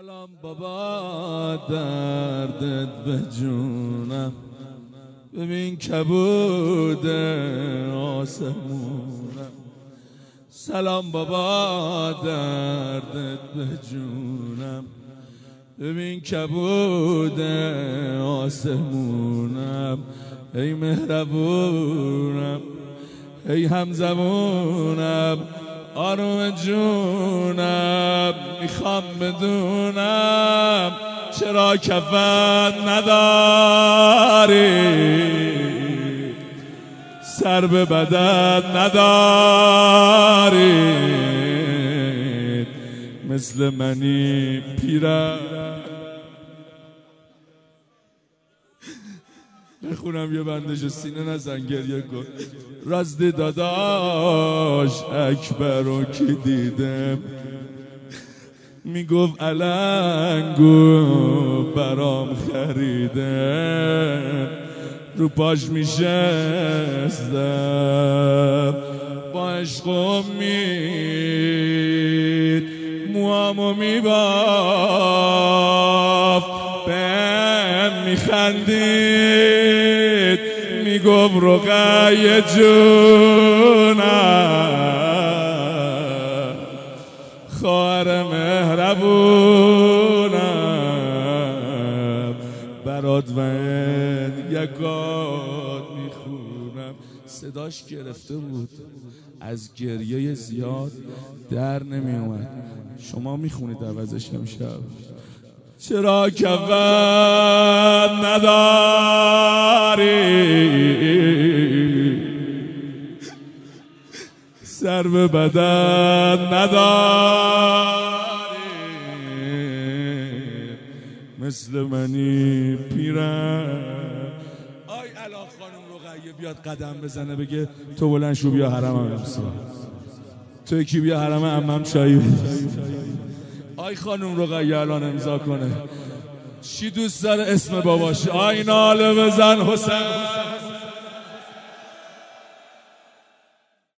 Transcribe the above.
سلام بابا دردت به جونم. ببین کبود آسمونم. سلام بابا دردت به جونم. ببین کبود آسمونم. ای مهربونم ای همزمونم. آروم جونم می‌خوام بدونم چرا کفن نداری. سر به بدن نداری. مثل منی پیرم. بخونم یه بندش سینه نزن گریه کن. رزد داداش اکبر رو که دیدم؟ می‌گفت علنگو برام خریده رو پاش میشستم. با عشق امید موامو میباف بهم میخندید می‌گفت رقیه جونم. خواهر مهربونم برات و یکات می‌خونم. صداش گرفته بود از گریه زیاد در نمی اومد شما می‌خونید عوضش امشب. چرا کفن نداری؟ سر به بدن نداری. مثل منی پیرم آی علا خانم رقیه بیاد قدم بزنه بگه تو بلند شو بیا حرم هم امسال. تو یکی بیا حرم امم چایی آی خانم رقیه الان امضا کنه. چی دوست داره اسم باباش؟ آی ناله بزن حسین.